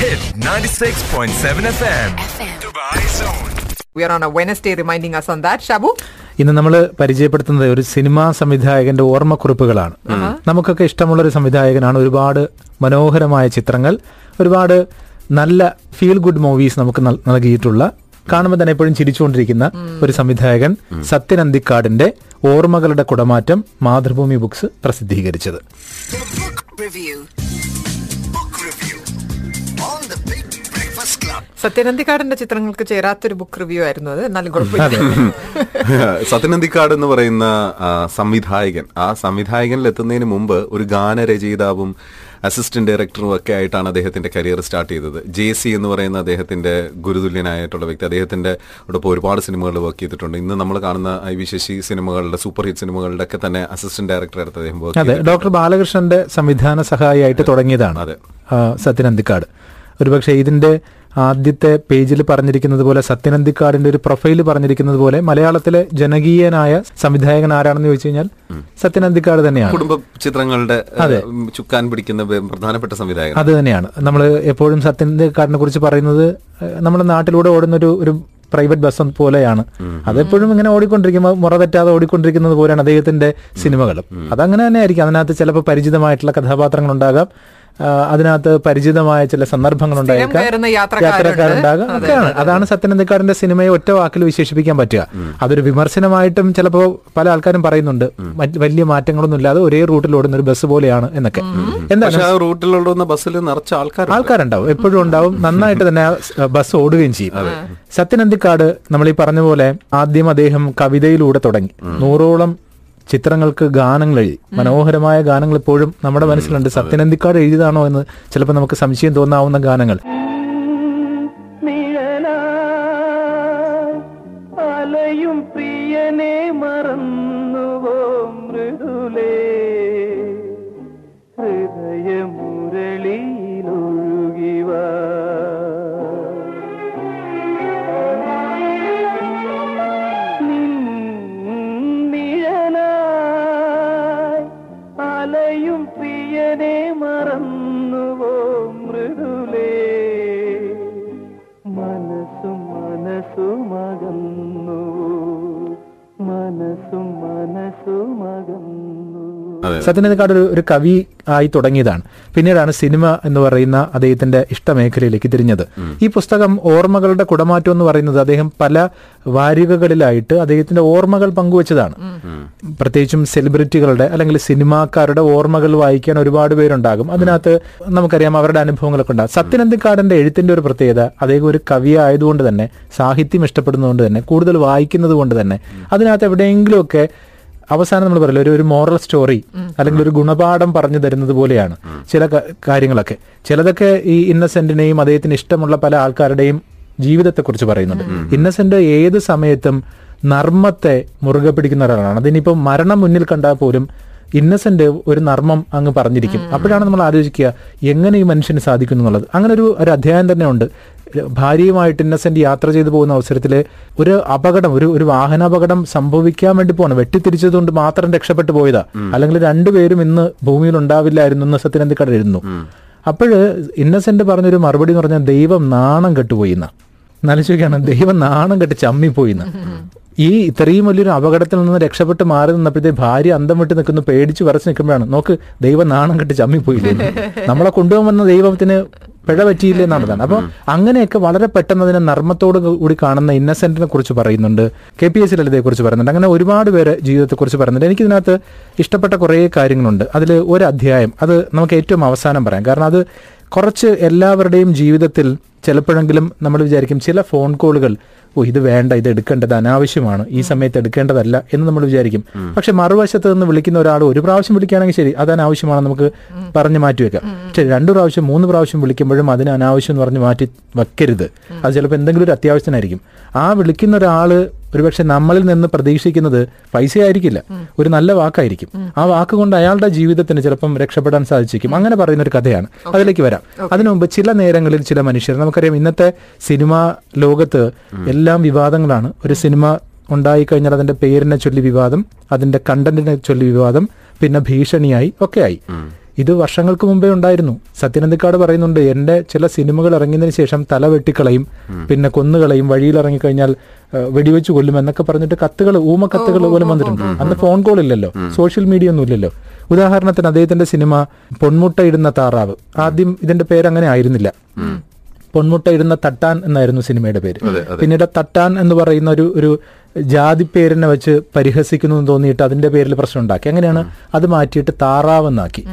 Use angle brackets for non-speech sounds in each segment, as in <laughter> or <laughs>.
Hit 96.7 FM. Dubai Zone. We are on a Wednesday reminding us on that. Shabu? ഇന്ന് നമ്മൾ പരിചയപ്പെടുത്തുന്നത് ഒരു cinema സംവിധായകന്റെ ഓർമ്മക്കുറിപ്പുകളാണ്. നമുക്കൊക്കെ ഇഷ്ടമുള്ള ഒരു സംവിധായകനാണ്. ഒരുപാട് മനോഹരമായ ചിത്രങ്ങൾ ഒരുപാട് നല്ല ഫീൽ ഗുഡ് മൂവീസ് നമുക്ക് നൽകിയിട്ടുള്ള കാണുമ്പോൾ തന്നെ എപ്പോഴും ചിരിച്ചുകൊണ്ടിരിക്കുന്ന ഒരു സംവിധായകൻ സത്യൻ അന്തിക്കാടിന്റെ ഓർമ്മകളുടെ കുടമാറ്റം മാതൃഭൂമി ബുക്സ് പ്രസിദ്ധീകരിച്ചത്. സത്യനന്ദിക്കാടിന്റെ ചിത്രങ്ങൾക്ക് ചേരാത്തൊരു ബുക്ക് റിവ്യൂ ആയിരുന്നു അത്. എന്നാലും കുഴപ്പമില്ല. <laughs> സത്യനന്ദിക്കാട് എന്ന് പറയുന്ന സംവിധായകൻ. ആ സംവിധായകനിൽ എത്തുന്നതിന് മുമ്പ് ഒരു ഗാനരചയിതാവും അസിസ്റ്റന്റ് ഡയറക്ടറും ഒക്കെ ആയിട്ടാണ് അദ്ദേഹത്തിന്റെ കരിയർ സ്റ്റാർട്ട് ചെയ്തത്. ജെ സി എന്ന് പറയുന്ന അദ്ദേഹത്തിന്റെ ഗുരുതുല്യനായിട്ടുള്ള വ്യക്തി. അദ്ദേഹത്തിന്റെ ഒപ്പം ഒരുപാട് സിനിമകൾ വർക്ക് ചെയ്തിട്ടുണ്ട്. ഇന്ന് നമ്മൾ കാണുന്ന ഐ വി ശശി സിനിമകളുടെ സൂപ്പർ ഹിറ്റ് സിനിമകളുടെ ഒക്കെ തന്നെ അസിസ്റ്റന്റ് ഡയറക്ടർ ആയിട്ട് അദ്ദേഹം വർക്ക് അതെ. ഡോക്ടർ ബാലകൃഷ്ണന്റെ സംവിധാന സഹായിയായിട്ട് തുടങ്ങിയതാണ് അതെ. സത്യനന്ദിക്കാട്. ഒരുപക്ഷെ ഇതിന്റെ ആദ്യത്തെ പേജിൽ പറഞ്ഞിരിക്കുന്നത് പോലെ സത്യനന്ദിക്കാടിന്റെ ഒരു പ്രൊഫൈൽ പറഞ്ഞിരിക്കുന്നത് പോലെ മലയാളത്തിലെ ജനകീയനായ സംവിധായകൻ ആരാണെന്ന് ചോദിച്ചു കഴിഞ്ഞാൽ സത്യനന്ദിക്കാട് തന്നെയാണ്. കുടുംബ ചിത്രങ്ങളുടെ ചുക്കാൻ പിടിക്കുന്ന പ്രധാനപ്പെട്ട സംവിധായകൻ. അത് തന്നെയാണ്. നമ്മൾ എപ്പോഴും സത്യനന്ദിക്കാടിനെ കുറിച്ച് പറയുന്നത് നമ്മുടെ നാട്ടിലൂടെ ഓടുന്ന ഒരു ഒരു പ്രൈവറ്റ് ബസ് പോലെയാണ്. അതെപ്പോഴും ഇങ്ങനെ ഓടിക്കൊണ്ടിരിക്കുമ്പോൾ മുറ തെറ്റാതെ ഓടിക്കൊണ്ടിരിക്കുന്നത് പോലെയാണ് അദ്ദേഹത്തിന്റെ സിനിമകളും. അതങ്ങനെ തന്നെ ആയിരിക്കും അതിനകത്ത് ചിലപ്പോൾ പരിചിതമായിട്ടുള്ള കഥാപാത്രങ്ങൾ ഉണ്ടാകാം അതിനകത്ത് പരിചിതമായ ചില സന്ദർഭങ്ങൾ ഉണ്ടായേക്കാം. യാത്രക്കാരുണ്ടാകാം. ഒക്കെയാണ്. അതാണ് സത്യനന്ദക്കാരന്റെ സിനിമയെ ഒറ്റ വാക്കിൽ വിശേഷിപ്പിക്കാൻ പറ്റുക. അതൊരു വിമർശനമായിട്ടും ചിലപ്പോൾ പല ആൾക്കാരും പറയുന്നുണ്ട്. വലിയ മാറ്റങ്ങളൊന്നും ഇല്ലാതെ ഒരേ റൂട്ടിൽ ഓടുന്ന ഒരു ബസ് പോലെയാണ് എന്നൊക്കെ. എന്താണ്? ആ റൂട്ടിലുള്ള ബസ്സിൽ നിറച്ച ആൾക്കാർ ആൾക്കാരുണ്ടാവും. എപ്പോഴും ഉണ്ടാവും. നന്നായിട്ട് തന്നെ ആ ബസ് ഓടുകയും ചെയ്യും. സത്യനന്ദിക്കാട് നമ്മൾ ഈ പറഞ്ഞ പോലെ ആദ്യം അദ്ദേഹം കവിതയിലൂടെ തുടങ്ങി. നൂറോളം ചിത്രങ്ങൾക്ക് ഗാനങ്ങൾ എഴുതി മനോഹരമായ ഗാനങ്ങൾ ഇപ്പോഴും നമ്മുടെ മനസ്സിലുണ്ട്. സത്യനന്ദിക്കാട് എഴുതിയതാണോ എന്ന് ചിലപ്പോൾ നമുക്ക് സംശയം തോന്നാവുന്ന ഗാനങ്ങൾ. അലയും പ്രിയനെ മറന്നുവോ മൃദുലേ? അലയും പ്രിയനെ മറന്നുവോ മൃദുലേ? മനസ്സും മനസ്സുമകന്നു മനസ്സും മനസ്സുമകന്നു സത്യനന്ദിക്കാട് ഒരു ഒരു കവി ആയി തുടങ്ങിയതാണ്. പിന്നീടാണ് സിനിമ എന്ന് പറയുന്ന അദ്ദേഹത്തിന്റെ ഇഷ്ടമേഖലയിലേക്ക് തിരിഞ്ഞത്. ഈ പുസ്തകം ഓർമ്മകളുടെ കുടമാറ്റം എന്ന് പറയുന്നത് അദ്ദേഹം പല വാരികകളിലായിട്ട് അദ്ദേഹത്തിന്റെ ഓർമ്മകൾ പങ്കുവച്ചതാണ്. പ്രത്യേകിച്ചും സെലിബ്രിറ്റികളുടെ അല്ലെങ്കിൽ സിനിമാക്കാരുടെ ഓർമ്മകൾ വായിക്കാൻ ഒരുപാട് പേരുണ്ടാകും. അതിനകത്ത് നമുക്കറിയാം അവരുടെ അനുഭവങ്ങളൊക്കെ ഉണ്ടാകും. സത്യനന്ദിക്കാടന്റെ എഴുത്തിന്റെ ഒരു പ്രത്യേകത അദ്ദേഹം ഒരു കവി ആയതുകൊണ്ട് തന്നെ സാഹിത്യം ഇഷ്ടപ്പെടുന്നതുകൊണ്ട് തന്നെ കൂടുതൽ വായിക്കുന്നത് കൊണ്ട് തന്നെ അതിനകത്ത് എവിടെയെങ്കിലുമൊക്കെ അവസാനം നമ്മൾ പറയില്ല ഒരു ഒരു മോറൽ സ്റ്റോറി അല്ലെങ്കിൽ ഒരു ഗുണപാഠം പറഞ്ഞു തരുന്നത് പോലെയാണ് ചില കാര്യങ്ങളൊക്കെ. ചിലതൊക്കെ ഈ ഇന്നസെന്റിനെയും അദ്ദേഹത്തിന് ഇഷ്ടമുള്ള പല ആൾക്കാരുടെയും ജീവിതത്തെക്കുറിച്ച് പറയുന്നുണ്ട്. ഇന്നസെന്റ് ഏത് സമയത്തും നർമ്മത്തെ മുറുകെ പിടിക്കുന്ന ഒരാളാണ്. അതിനിപ്പോ മരണം മുന്നിൽ കണ്ടാൽ പോലും ഇന്നസെന്റ് ഒരു നർമ്മം അങ്ങ് പറഞ്ഞിരിക്കും. അപ്പോഴാണ് നമ്മൾ ആലോചിക്കുക എങ്ങനെ ഈ മനുഷ്യന് സാധിക്കുന്നു എന്നുള്ളത്. അങ്ങനെ ഒരു ഒരു അധ്യായം തന്നെ ഉണ്ട്. ഭാര്യയുമായിട്ട് ഇന്നസെന്റ് യാത്ര ചെയ്തു പോകുന്ന അവസരത്തിൽ ഒരു അപകടം ഒരു ഒരു വാഹനാപകടം സംഭവിക്കാൻ വേണ്ടി പോകണം വെട്ടിത്തിരിച്ചത് കൊണ്ട് മാത്രം രക്ഷപ്പെട്ടു പോയതാ. അല്ലെങ്കിൽ രണ്ടുപേരും ഇന്ന് ഭൂമിയിൽ ഉണ്ടാവില്ലായിരുന്നു എന്ന് സത്യനന്ദിക്കട എഴുതുന്നു അപ്പോഴ് ഇന്നസെന്റ് പറഞ്ഞൊരു മറുപടി എന്ന് പറഞ്ഞാൽ ദൈവം നാണം കെട്ടുപോയി എന്നാ എന്നാലോചിക്കുകയാണ് ദൈവം നാണം കെട്ട് ചമ്മിപ്പോയിന്ന്. ഈ ഇത്രയും വലിയൊരു അപകടത്തിൽ നിന്ന് രക്ഷപ്പെട്ട് മാറി നിന്നപ്പോഴത്തെ ഭാര്യ അന്തം വിട്ട് നിൽക്കുന്നു പേടിച്ച് വരച്ച് നിൽക്കുമ്പോഴാണ്. നോക്ക് ദൈവം നാണം കെട്ട് ചമ്മിപ്പോയില്ലേ. നമ്മളെ കൊണ്ടുപോകുന്ന ദൈവത്തിന് പിഴ പറ്റിയില്ലേ എന്നുള്ളതാണ്. അപ്പൊ അങ്ങനെയൊക്കെ വളരെ പെട്ടെന്ന് അതിനെ നർമ്മത്തോട് കൂടി കാണുന്ന ഇന്നസെന്റിനെ കുറിച്ച് പറയുന്നുണ്ട്. കെ പി എസ് ലളിതയെ കുറിച്ച് പറയുന്നുണ്ട്. അങ്ങനെ ഒരുപാട് പേര് ജീവിതത്തെക്കുറിച്ച് പറയുന്നുണ്ട്. എനിക്കിതിനകത്ത് ഇഷ്ടപ്പെട്ട കുറേ കാര്യങ്ങളുണ്ട്. അതിൽ ഒരു അധ്യായം അത് നമുക്ക് ഏറ്റവും അവസാനം പറയാം. കാരണം അത് കുറച്ച് എല്ലാവരുടെയും ജീവിതത്തിൽ ചിലപ്പോഴെങ്കിലും നമ്മൾ വിചാരിക്കും ചില ഫോൺ കോളുകൾ ഓ ഇത് വേണ്ട ഇത് എടുക്കേണ്ടത് അനാവശ്യമാണ്. ഈ സമയത്ത് എടുക്കേണ്ടതല്ല എന്ന് നമ്മൾ വിചാരിക്കും. പക്ഷെ മറുവശത്ത് നിന്ന് വിളിക്കുന്ന ഒരാൾ ഒരു പ്രാവശ്യം വിളിക്കുകയാണെങ്കിൽ ശരി അത് അനാവശ്യമാണ് നമുക്ക് പറഞ്ഞു മാറ്റി വെക്കാം. പക്ഷെ രണ്ടു പ്രാവശ്യം മൂന്ന് പ്രാവശ്യം വിളിക്കുമ്പോഴും അതിന് അനാവശ്യം എന്ന് പറഞ്ഞ് മാറ്റി വെക്കരുത്. അത് ചിലപ്പോൾ എന്തെങ്കിലും ഒരു അത്യാവശ്യത്തിനായിരിക്കും. ആ വിളിക്കുന്ന ഒരാൾ ഒരുപക്ഷെ നമ്മളിൽ നിന്ന് പ്രതീക്ഷിക്കുന്നത് പൈസ ആയിരിക്കില്ല ഒരു നല്ല വാക്കായിരിക്കും. ആ വാക്കുകൊണ്ട് അയാളുടെ ജീവിതത്തിന് ചിലപ്പം രക്ഷപ്പെടാൻ സാധിച്ചിരിക്കും. അങ്ങനെ പറയുന്ന ഒരു കഥയാണ് അതിലേക്ക് വരാം. അതിനു മുമ്പ് ചില നേരങ്ങളിൽ ചില മനുഷ്യർ നമുക്കറിയാം ഇന്നത്തെ സിനിമാ ലോകത്ത് എല്ലാം വിവാദങ്ങളാണ്. ഒരു സിനിമ ഉണ്ടായി കഴിഞ്ഞാൽ അതിന്റെ പേരിനെ ചൊല്ലി വിവാദം അതിന്റെ കണ്ടന്റിനെ ചൊല്ലി വിവാദം പിന്നെ ഭീഷണിയായി ഒക്കെ ആയി ഇത് വർഷങ്ങൾക്ക് മുമ്പേ ഉണ്ടായിരുന്നു. സത്യനന്ദിക്കാട് പറയുന്നുണ്ട് എന്റെ ചില സിനിമകൾ ഇറങ്ങിയതിനു ശേഷം തല വെട്ടിക്കളയും പിന്നെ കൊന്നുകളയും വഴിയിൽ ഇറങ്ങിക്കഴിഞ്ഞാൽ വെടിവെച്ച് കൊല്ലും എന്നൊക്കെ പറഞ്ഞിട്ട് കത്തുകൾ ഊമ കത്തുകൾ പോലും വന്നിട്ടുണ്ട്. അന്ന് ഫോൺ കോൾ ഇല്ലല്ലോ. സോഷ്യൽ മീഡിയ ഒന്നും ഇല്ലല്ലോ. ഉദാഹരണത്തിന് അദ്ദേഹത്തിന്റെ സിനിമ പൊന്മുട്ട ഇടുന്ന താറാവ്. ആദ്യം ഇതിന്റെ പേര് അങ്ങനെ ആയിരുന്നില്ല. പൊന്മുട്ട ഇടുന്ന തട്ടാൻ എന്നായിരുന്നു സിനിമയുടെ പേര്. പിന്നീട് തട്ടാൻ എന്ന് പറയുന്ന ഒരു ഒരു ജാതി പേരിനെ വെച്ച് പരിഹസിക്കുന്നു എന്ന് തോന്നിയിട്ട് അതിന്റെ പേരിൽ പ്രശ്നം ഉണ്ടാക്കി. അങ്ങനെയാണ് അത് മാറ്റിയിട്ട് താറാവെന്നാക്കി.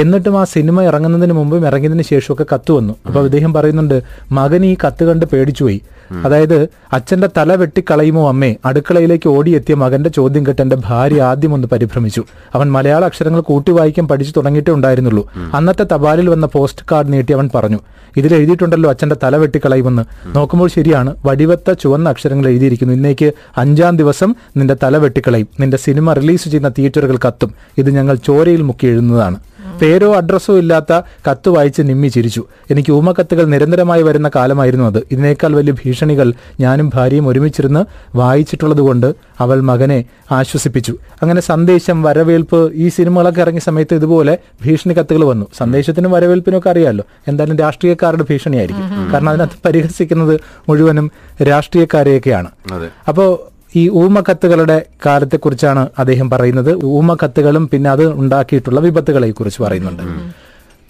എന്നിട്ടും ആ സിനിമ ഇറങ്ങുന്നതിന് മുമ്പും ഇറങ്ങിയതിന് ശേഷമൊക്കെ കത്ത് വന്നു. അപ്പൊ അദ്ദേഹം പറയുന്നുണ്ട് മകൻ ഈ കത്ത് കണ്ട് പേടിച്ചുപോയി. അതായത് അച്ഛന്റെ തല വെട്ടിക്കളയുമോ അമ്മേ? അടുക്കളയിലേക്ക് ഓടിയെത്തിയ മകന്റെ ചോദ്യം കേട്ട് എന്റെ ഭാര്യ ആദ്യം ഒന്ന് പരിഭ്രമിച്ചു. അവൻ മലയാള അക്ഷരങ്ങൾ കൂട്ടി വായിക്കാൻ പഠിച്ചു തുടങ്ങിയിട്ടേ ഉണ്ടായിരുന്നുള്ളൂ. അന്നത്തെ തപാലിൽ വന്ന പോസ്റ്റ് കാർഡ് നീട്ടി അവൻ പറഞ്ഞു ഇതിൽ എഴുതിയിട്ടുണ്ടല്ലോ അച്ഛന്റെ തല വെട്ടിക്കളയുമെന്ന്. നോക്കുമ്പോൾ ശരിയാണ് വടിവത്ത ചുവന്ന അക്ഷരങ്ങൾ എഴുതിയിരിക്കുന്നു. ഇന്നേക്ക് അഞ്ചാം ദിവസം നിന്റെ തല വെട്ടിക്കളയും. നിന്റെ സിനിമ റിലീസ് ചെയ്യുന്ന തിയേറ്ററുകൾ കത്തും. ഇത് ഞങ്ങൾ ചോരയിൽ മുക്കി എഴുതുന്നതാണ്. പേരോ അഡ്രസ്സോ ഇല്ലാത്ത കത്ത് വായിച്ച് നിമ്മി ചിരിച്ചു. എനിക്ക് ഊമക്കത്തുകൾ നിരന്തരമായി വരുന്ന കാലമായിരുന്നു അത്. ഇതിനേക്കാൾ വലിയ ഭീഷണികൾ ഞാനും ഭാര്യയും ഒരുമിച്ചിരുന്ന് വായിച്ചിട്ടുള്ളതുകൊണ്ട് അവൾ മകനെ ആശ്വസിപ്പിച്ചു. അങ്ങനെ സന്ദേശം വരവേൽപ്പ് ഈ സിനിമകളൊക്കെ ഇറങ്ങിയ സമയത്ത് ഇതുപോലെ ഭീഷണി കത്തുകൾ വന്നു. സന്ദേശത്തിനും വരവേൽപ്പിനും ഒക്കെ അറിയാമല്ലോ. എന്തായാലും രാഷ്ട്രീയക്കാരുടെ ഭീഷണിയായിരിക്കും. കാരണം അതിനകത്ത് പരിഹസിക്കുന്നത് മുഴുവനും രാഷ്ട്രീയക്കാരെയൊക്കെയാണ്. അപ്പോൾ അപ്പോ ഈ ഊമക്കത്തുകളുടെ കാലത്തെക്കുറിച്ചാണ് അദ്ദേഹം പറയുന്നത്. ഊമക്കത്തുകളും പിന്നെ അത് ഉണ്ടാക്കിയിട്ടുള്ള വിപത്തുകളെ കുറിച്ച് പറയുന്നുണ്ട്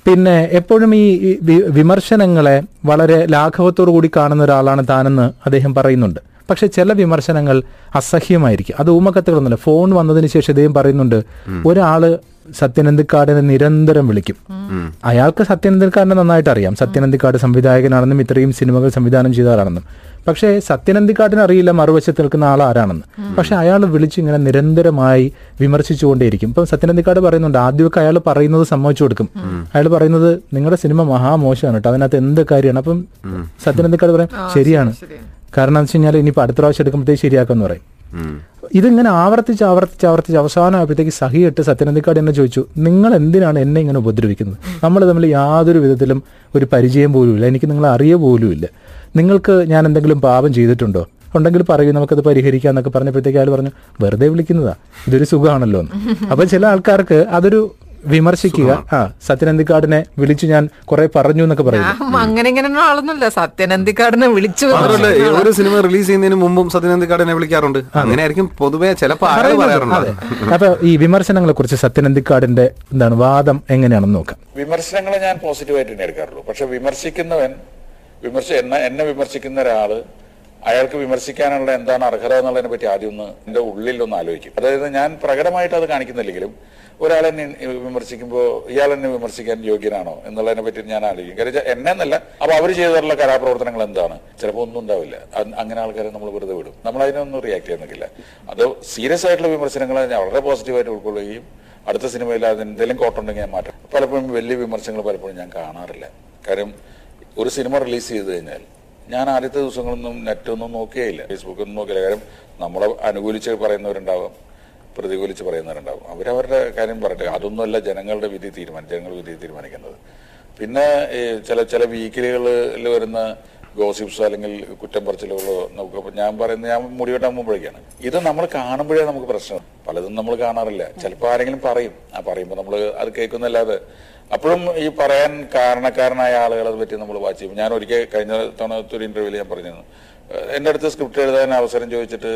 പിന്നെ എപ്പോഴും ഈ വിമർശനങ്ങളെ വളരെ ലാഘവത്തോടു കൂടി കാണുന്ന ഒരാളാണ് താനെന്ന് അദ്ദേഹം പറയുന്നുണ്ട്. പക്ഷെ ചില വിമർശനങ്ങൾ അസഹ്യമായിരിക്കും. അത് ഊമക്കത്തുകളൊന്നുമല്ല. ഫോൺ വന്നതിന് ശേഷം ഇദ്ദേഹം പറയുന്നുണ്ട് ഒരാൾ സത്യനന്ദിക്കാടിനെ നിരന്തരം വിളിക്കും. അയാൾക്ക് സത്യനന്ദിക്കാടിനെ നന്നായിട്ട് അറിയാം. സത്യനന്ദിക്കാട് സംവിധായകനാണെന്നും ഇത്രയും സിനിമകൾ സംവിധാനം ചെയ്ത ആളാണെന്നും പക്ഷേ സത്യനന്ദിക്കാടിന് അറിയില്ല മറുവശത്ത് നിൽക്കുന്ന ആൾ ആരാണെന്ന്. പക്ഷെ അയാൾ വിളിച്ച് ഇങ്ങനെ നിരന്തരമായി വിമർശിച്ചുകൊണ്ടേയിരിക്കും. ഇപ്പം സത്യനന്ദിക്കാട് പറയുന്നുണ്ട് ആദ്യമൊക്കെ അയാൾ പറയുന്നത് സമ്മതിച്ചു കൊടുക്കും. അയാൾ പറയുന്നത് നിങ്ങളുടെ സിനിമ മഹാമോശമാണ് കേട്ടോ അതിനകത്ത് എന്ത് കാര്യമാണ്? അപ്പം സത്യനന്ദിക്കാട് പറയും ശരിയാണ്. കാരണം എന്ന് വെച്ച് കഴിഞ്ഞാൽ ഇനിയിപ്പോൾ അടുത്ത പ്രാവശ്യം എടുക്കുമ്പോഴത്തേക്ക് ശരിയാക്കാന്ന് പറയും. ഇതിങ്ങനെ ആവർത്തിച്ച് ആവർത്തിച്ച് ആവർത്തിച്ച് അവസാനമായപ്പോഴത്തേക്ക് സഹിയിട്ട് സത്യനന്ദിക്കാട് എന്നെ ചോദിച്ചു നിങ്ങൾ എന്തിനാണ് എന്നെ ഇങ്ങനെ ഉപദ്രവിക്കുന്നത്? നമ്മൾ തമ്മിൽ യാതൊരു വിധത്തിലും ഒരു പരിചയം പോലുമില്ല. എനിക്ക് നിങ്ങളെ അറിയ പോലുമില്ല. നിങ്ങൾക്ക് ഞാൻ എന്തെങ്കിലും പാപം ചെയ്തിട്ടുണ്ടോ? ഉണ്ടെങ്കിൽ പറയൂ നമുക്കത് പരിഹരിക്കാം എന്നൊക്കെ പറഞ്ഞപ്പോഴത്തേക്ക് അയാൾ പറഞ്ഞു വെറുതെ വിളിക്കുന്നതാ. ഇതൊരു സുഖമാണല്ലോ എന്ന് അപ്പൊ ചില ആൾക്കാർക്ക് അതൊരു വിമർശിക്കുക. ആ സത്യനന്ദിക്കാടിനെ വിളിച്ചു ഞാൻ കുറെ പറഞ്ഞു എന്നൊക്കെ പറയുന്നു. ഞാൻ അങ്ങനെ ഇങ്ങനെ ആളൊന്നുമില്ല. സത്യനന്ദിക്കാടിനെ വിളിച്ചു ഒരു സിനിമ റിലീസ് ചെയ്യുന്നതിന് മുമ്പും സത്യനന്ദിക്കാടിനെ വിളിക്കാറുണ്ട്. അങ്ങനെയായിരിക്കും പൊതുവെ ചിലപ്പോൾ അപ്പൊ ഈ വിമർശനങ്ങളെ കുറിച്ച് സത്യനന്ദിക്കാടിന്റെ എന്താണ് വാദം എങ്ങനെയാണെന്ന് നോക്കാം. വിമർശനങ്ങളെ ഞാൻ പോസിറ്റീവായിട്ട് തന്നെ എടുക്കാറുള്ളൂ. പക്ഷെ വിമർശിക്കുന്നവൻ വിമർശ എന്നെ എന്നെ വിമർശിക്കുന്ന ഒരാൾ അയാൾക്ക് വിമർശിക്കാനുള്ള എന്താണ് അർഹത എന്നുള്ളതിനെ പറ്റി ആദ്യം ഒന്ന് എന്റെ ഉള്ളിൽ ഒന്ന് ആലോചിക്കും. അതായത് ഞാൻ പ്രകടമായിട്ട് അത് കാണിക്കുന്നില്ലെങ്കിലും ഒരാൾ എന്നെ വിമർശിക്കുമ്പോൾ ഇയാൾ എന്നെ വിമർശിക്കാൻ യോഗ്യനാണോ എന്നുള്ളതിനെ പറ്റി ഞാൻ ആലോചിക്കും. കാര്യം എന്നെ എന്നല്ല അപ്പൊ അവർ ചെയ്തിട്ടുള്ള കലാപ്രവർത്തനങ്ങൾ എന്താണ്? ചിലപ്പോൾ ഒന്നും ഉണ്ടാവില്ല. അങ്ങനെ ആൾക്കാരെ നമ്മൾ വെറുതെ വിടും. നമ്മൾ അതിനൊന്നും റിയാക്ട് ചെയ്യുന്നില്ല അത് സീരിയസ് ആയിട്ടുള്ള വിമർശനങ്ങൾ ഞാൻ വളരെ പോസിറ്റീവായിട്ട് ഉൾക്കൊള്ളുകയും അടുത്ത സിനിമയിൽ അതിനെന്തെങ്കിലും കോട്ടുണ്ടെങ്കിൽ ഞാൻ മാറ്റാം. പലപ്പോഴും വലിയ വിമർശനങ്ങൾ പലപ്പോഴും ഞാൻ കാണാറില്ല. കാര്യം ഒരു സിനിമ റിലീസ് ചെയ്ത് കഴിഞ്ഞാൽ ഞാൻ ആദ്യത്തെ ദിവസങ്ങളൊന്നും നെറ്റൊന്നും നോക്കിയേയില്ല ഫേസ്ബുക്കൊന്നും നോക്കിയില്ല. കാര്യം നമ്മളെ അനുകൂലിച്ച് പറയുന്നവരുണ്ടാവാം പ്രതികൂലിച്ച് പറയുന്നവരുണ്ടാവും. അവരവരുടെ കാര്യം പറയട്ടെ. അതൊന്നുമല്ല ജനങ്ങളുടെ വിധി തീരുമാനം ജനങ്ങൾ വിധി തീരുമാനിക്കുന്നത്. പിന്നെ ചില ചില വീക്കിലുകളിൽ വരുന്ന ഗോസിപ്സോ അല്ലെങ്കിൽ കുറ്റം പറച്ചിലുകളോ നമുക്ക് ഞാൻ പറയുന്നത് ഞാൻ മുടിവെട്ടാൻ പോകുമ്പോഴേക്കാണ്. ഇത് നമ്മൾ കാണുമ്പോഴേ നമുക്ക് പ്രശ്നം. പലതും നമ്മൾ കാണാറില്ല. ചിലപ്പോൾ ആരെങ്കിലും പറയും. ആ പറയുമ്പോൾ നമ്മൾ അത് കേൾക്കുന്നല്ലാതെ അപ്പോഴും ഈ പറയാൻ കാരണക്കാരനായ ആളുകളെ പറ്റി നമ്മൾ വാച്ച് ചെയ്യും. ഞാൻ ഒരിക്കൽ കഴിഞ്ഞ തവണ ഒരു ഇന്റർവ്യൂവിൽ ഞാൻ പറഞ്ഞിരുന്നു. എന്റെ അടുത്ത് സ്ക്രിപ്റ്റ് എഴുതാൻ അവസരം ചോദിച്ചിട്ട്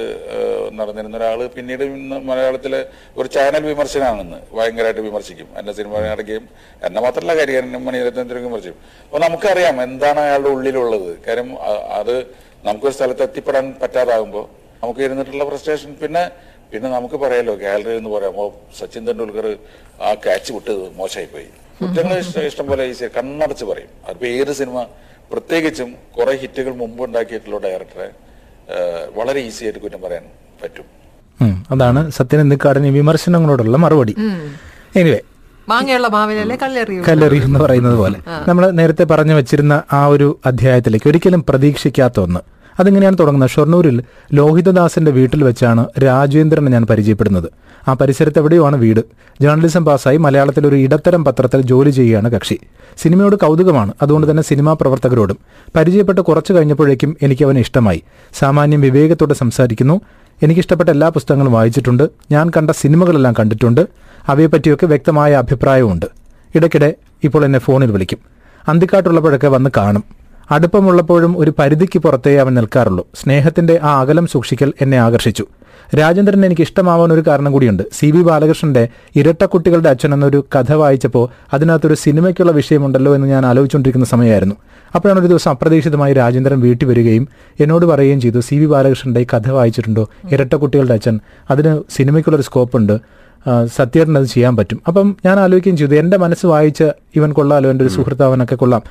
നടന്നിരുന്ന ഒരാൾ പിന്നീട് ഇന്ന് മലയാളത്തിലെ ഒരു ചാനൽ വിമർശനാണെന്ന് ഭയങ്കരമായിട്ട് വിമർശിക്കും. എന്റെ സിനിമ നടക്കുകയും എന്നെ മാത്രമല്ല കാര്യം മണിരത്നത്തിനും വിമർശിക്കും. അപ്പൊ നമുക്കറിയാം എന്താണ് അയാളുടെ ഉള്ളിലുള്ളത്. കാര്യം അത് നമുക്കൊരു സ്ഥലത്ത് എത്തിപ്പെടാൻ പറ്റാതാകുമ്പോൾ നമുക്ക് ഇരുന്നിട്ടുള്ള ഫ്രസ്ട്രേഷൻ പിന്നെ പിന്നെ നമുക്ക് പറയാലോ ഗാലറി എന്ന് പറയാമോ സച്ചിൻ തെണ്ടുൽക്കർ ആ ക്യാച്ച് വിട്ടത് മോശമായിപ്പോയി. കുറ്റങ്ങൾ ഇഷ്ടം ഇഷ്ടം പോലെ ഈസി കണ്ണടച്ച് പറയും. അതിപ്പോ ഏത് സിനിമ പ്രത്യേകിച്ചും കുറെ ഹിറ്റുകൾ മുമ്പ് ഉണ്ടാക്കിയിട്ടുള്ള ഡയറക്ടറെ വളരെ ഈസി ആയിട്ട് കുറ്റം പറയാൻ പറ്റും. അതാണ് സത്യൻ എന്തിക്കാടിന് വിമർശനങ്ങളോടുള്ള മറുപടി. എനിവേ കല്ലെറി എന്ന് പറയുന്നത് പോലെ. നമ്മൾ നേരത്തെ പറഞ്ഞു വെച്ചിരുന്ന ആ ഒരു അധ്യായത്തിലേക്ക് ഒരിക്കലും പ്രതീക്ഷിക്കാത്ത ഒന്ന്. അതിങ്ങനെയാണ് തുടങ്ങുന്നത്? ഷൊർണൂരിൽ ലോഹിതദാസിന്റെ വീട്ടിൽ വെച്ചാണ് രാജേന്ദ്രനെ ഞാൻ പരിചയപ്പെടുന്നത്. ആ പരിസരത്ത് എവിടെയുമാണ് വീട്. ജേർണലിസം പാസ്സായി മലയാളത്തിൽ ഒരു ഇടത്തരം പത്രത്തിൽ ജോലി ചെയ്യുകയാണ് കക്ഷി. സിനിമയോട് കൗതുകമാണ്. അതുകൊണ്ട് തന്നെ സിനിമാ പ്രവർത്തകരോടും. പരിചയപ്പെട്ട് കുറച്ചു കഴിഞ്ഞപ്പോഴേക്കും എനിക്ക് അവനെ ഇഷ്ടമായി. സാമാന്യം വിവേകത്തോടെ സംസാരിക്കുന്നു. എനിക്കിഷ്ടപ്പെട്ട എല്ലാ പുസ്തകങ്ങളും വായിച്ചിട്ടുണ്ട്. ഞാൻ കണ്ട സിനിമകളെല്ലാം കണ്ടിട്ടുണ്ട്. അവയെപ്പറ്റിയൊക്കെ വ്യക്തമായ അഭിപ്രായമുണ്ട് ഇടയ്ക്കിടെ ഇപ്പോൾ എന്നെ ഫോണിൽ വിളിക്കും. അന്തിക്കാട്ടുള്ളപ്പോഴൊക്കെ വന്ന് കാണും. അടുപ്പമുള്ളപ്പോഴും ഒരു പരിധിക്ക് പുറത്തേ അവൻ നിൽക്കാറുള്ളൂ. സ്നേഹത്തിന്റെ ആ അകലം സൂക്ഷിക്കൽ എന്നെ ആകർഷിച്ചു. രാജേന്ദ്രൻ എനിക്ക് ഇഷ്ടമാവാൻ ഒരു കാരണം കൂടിയുണ്ട്. സി വി ബാലകൃഷ്ണന്റെ ഇരട്ടക്കുട്ടികളുടെ അച്ഛൻ എന്നൊരു കഥ വായിച്ചപ്പോൾ അതിനകത്തൊരു സിനിമയ്ക്കുള്ള വിഷയമുണ്ടല്ലോ എന്ന് ഞാൻ ആലോചിച്ചുകൊണ്ടിരിക്കുന്ന സമയമായിരുന്നു. അപ്പോഴാണ് ഒരു ദിവസം അപ്രതീക്ഷിതമായി രാജേന്ദ്രൻ വീട്ടിൽ വരികയും എന്നോട് പറയുകയും ചെയ്തു സി വി ബാലകൃഷ്ണന്റെ ഈ കഥ വായിച്ചിട്ടുണ്ടോ? ഇരട്ടക്കുട്ടികളുടെ അച്ഛൻ. അതിന് സിനിമയ്ക്കുള്ളൊരു സ്കോപ്പ് ഉണ്ട് ആ, സത്യേട്ടൻ അത് ചെയ്യാൻ പറ്റും. അപ്പം ഞാൻ ആലോചിക്കുകയും ചെയ്തു എന്റെ മനസ്സ് വായിച്ച് ഇവൻ കൊള്ളാലോ? എന്റെ ഒരു സുഹൃത്താവനൊക്കെ കൊള്ളാം.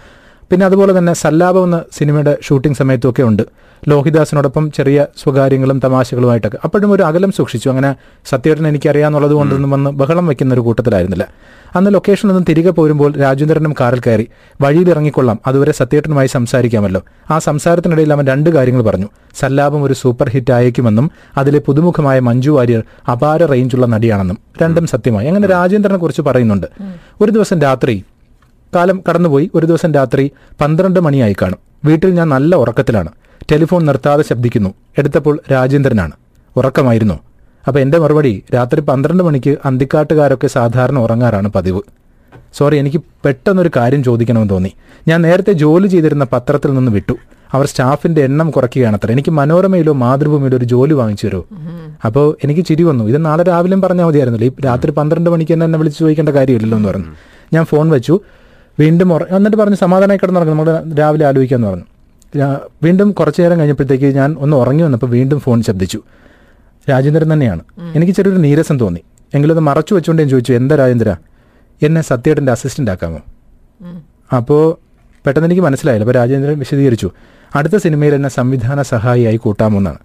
പിന്നെ അതുപോലെ തന്നെ സല്ലാപം എന്ന സിനിമയുടെ ഷൂട്ടിംഗ് സമയത്തൊക്കെ ഉണ്ട്. ലോഹിദാസിനോടൊപ്പം ചെറിയ സ്വകാര്യങ്ങളും തമാശകളുമായിട്ടൊക്കെ. അപ്പോഴും ഒരു അകലം സൂക്ഷിച്ചു. അങ്ങനെ സത്യേട്ടൻ എനിക്കറിയാന്നുള്ളത് കൊണ്ടൊന്നും വന്ന് ബഹളം വെക്കുന്ന ഒരു കൂട്ടത്തിലായിരുന്നില്ല. അന്ന് ലൊക്കേഷനിൽ നിന്നും തിരികെ പോരുമ്പോൾ രാജേന്ദ്രനും കാറിൽ കയറി. വഴിയിൽ ഇറങ്ങിക്കൊള്ളാം അതുവരെ സത്യേട്ടനുമായി സംസാരിക്കാമല്ലോ. ആ സംസാരത്തിനിടയിൽ അവൻ രണ്ട് കാര്യങ്ങൾ പറഞ്ഞു. സല്ലാപം ഒരു സൂപ്പർ ഹിറ്റ് ആയേക്കുമെന്നും അതിലെ പുതുമുഖമായ മഞ്ജു വാര്യർ അപാര റേഞ്ചുള്ള നടിയാണെന്നും. രണ്ടും സത്യമായി. അങ്ങനെ രാജേന്ദ്രനെ കുറിച്ച് പറയുന്നുണ്ട്. ഒരു ദിവസം രാത്രി കാലം കടന്നുപോയി. ഒരു ദിവസം രാത്രി പന്ത്രണ്ട് മണിയായി കാണും. വീട്ടിൽ ഞാൻ നല്ല ഉറക്കത്തിലാണ്. ടെലിഫോൺ നിർത്താതെ ശബ്ദിക്കുന്നു. എടുത്തപ്പോൾ രാജേന്ദ്രനാണ്. ഉറക്കമായിരുന്നു. അപ്പോൾ എന്റെ മറുപടി രാത്രി പന്ത്രണ്ട് മണിക്ക് അന്തിക്കാട്ടുകാരൊക്കെ സാധാരണ ഉറങ്ങാറാണ് പതിവ്. സോറി എനിക്ക് പെട്ടെന്നൊരു കാര്യം ചോദിക്കണമെന്ന് തോന്നി. ഞാൻ നേരത്തെ ജോലി ചെയ്തിരുന്ന പത്രത്തിൽ നിന്ന് വിട്ടു. അവർ സ്റ്റാഫിന്റെ എണ്ണം കുറയ്ക്കുകയാണത്ര. എനിക്ക് മനോരമയിലോ മാതൃഭൂമിയിലോ ഒരു ജോലി വാങ്ങിച്ചു തരുമോ? അപ്പോൾ എനിക്ക് ചിരി വന്നു. ഇത് നാളെ രാവിലെയും പറഞ്ഞാൽ മതിയായിരുന്നല്ലോ. ഈ രാത്രി പന്ത്രണ്ട് മണിക്ക് തന്നെ എന്നെ വിളിച്ച് ചോദിക്കേണ്ട കാര്യമില്ലല്ലോ എന്ന് പറഞ്ഞു. ഞാൻ ഫോൺ വെച്ചു. വീണ്ടും എന്നിട്ട് പറഞ്ഞ് സമാധാനമായി കിടന്നുറങ്ങും നമ്മൾ രാവിലെ ആലോചിക്കാമെന്ന് പറഞ്ഞു. വീണ്ടും കുറച്ചു നേരം കഴിഞ്ഞപ്പോഴത്തേക്ക് ഞാൻ ഒന്ന് ഉറങ്ങി വന്നപ്പോൾ വീണ്ടും ഫോൺ ശബ്ദിച്ചു. രാജേന്ദ്രൻ തന്നെയാണ്. എനിക്ക് ചെറിയൊരു നീരസം തോന്നി. എങ്കിലും അത് മറച്ചു വെച്ചുകൊണ്ടേ ഞാൻ ചോദിച്ചു എന്താ രാജേന്ദ്ര? എന്നെ സത്യേട്ടന്റെ അസിസ്റ്റന്റ് ആക്കാമോ? അപ്പോൾ പെട്ടെന്ന് എനിക്ക് മനസ്സിലായില്ല. അപ്പോൾ രാജേന്ദ്രൻ വിശദീകരിച്ചു. അടുത്ത സിനിമയിൽ എന്നെ സംവിധാന സഹായിയായി കൂട്ടാമോ എന്നാണ്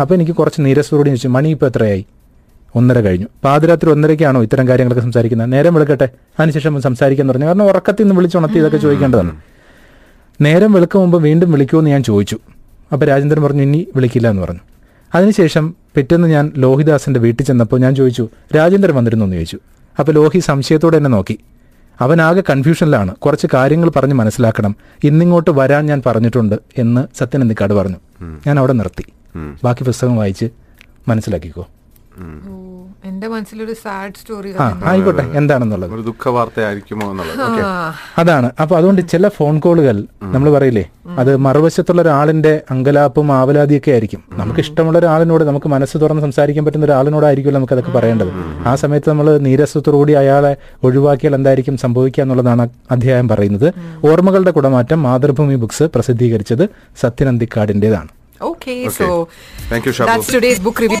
അപ്പോൾ എനിക്ക് കുറച്ച് നീരസത്തോട് ചോദിച്ചു മണി ഇപ്പോൾ എത്രയായി? ഒന്നര കഴിഞ്ഞു. പാതിരാത്രി ഒന്നരയ്ക്കാണോ ഇത്തരം കാര്യങ്ങളൊക്കെ സംസാരിക്കുന്നത്? നേരം വെളുക്കട്ടെ. അതിനുശേഷം സംസാരിക്കാൻ പറഞ്ഞു കാരണം ഉറക്കത്തിൽ നിന്ന് വിളിച്ചുണർത്തി ഇതൊക്കെ ചോദിക്കേണ്ടതാണ്. നേരം വെളുക്ക മുമ്പ് വീണ്ടും വിളിക്കുമെന്ന് ഞാൻ ചോദിച്ചു. അപ്പോൾ രാജേന്ദ്രൻ പറഞ്ഞു ഇനി വിളിക്കില്ല എന്ന് പറഞ്ഞു. അതിനുശേഷം പിറ്റേന്ന് ഞാൻ ലോഹിദാസിന്റെ വീട്ടിൽ ചെന്നപ്പോൾ ഞാൻ ചോദിച്ചു രാജേന്ദ്രൻ വന്നിരുന്നു എന്ന് ചോദിച്ചു. അപ്പോൾ ലോഹി സംശയത്തോടെ എന്നെ നോക്കി. അവനാകെ കൺഫ്യൂഷനിലാണ്. കുറച്ച് കാര്യങ്ങൾ പറഞ്ഞ് മനസ്സിലാക്കണം. ഇന്നിങ്ങോട്ട് വരാൻ ഞാൻ പറഞ്ഞിട്ടുണ്ട് എന്ന് സത്യനന്ദിക്കാട് പറഞ്ഞു. ഞാൻ അവിടെ നിർത്തി. ബാക്കി പുസ്തകം വായിച്ച് മനസ്സിലാക്കിക്കോ. എന്റെ മനസ്സിലൊരു സാഡ് സ്റ്റോറി ആയിക്കോട്ടെ എന്താണെന്നുള്ളത്? ഒരു ദുഃഖ വാർത്തയായിരിക്കുമോ എന്നുള്ളത് ഓക്കെ. അതാണ്. അപ്പൊ അതുകൊണ്ട് ചില ഫോൺ കോളുകൾ നമ്മൾ പറയില്ലേ? അത് മറുവശത്തുള്ള ഒരാളിന്റെ അങ്കലാപ്പും ആവലാതിയൊക്കെ ആയിരിക്കും. നമുക്ക് ഇഷ്ടമുള്ള ഒരാളിനോട് നമുക്ക് മനസ്സ് തുറന്ന് സംസാരിക്കാൻ പറ്റുന്ന ഒരാളിനോടായിരിക്കും നമുക്ക് അതൊക്കെ പറയേണ്ടത്. ആ സമയത്ത് നമ്മൾ നീരസത്തോടുകൂടി അയാളെ ഒഴിവാക്കിയാൽ എന്തായിരിക്കും സംഭവിക്കുക എന്നുള്ളതാണ് അധ്യായം പറയുന്നത്. ഓർമ്മകളുടെ കുടമാറ്റം മാതൃഭൂമി ബുക്സ് പ്രസിദ്ധീകരിച്ചത് സത്യനന്ദിക്കാടിന്റേതാണ് okay so thank you Shabu that's today's book review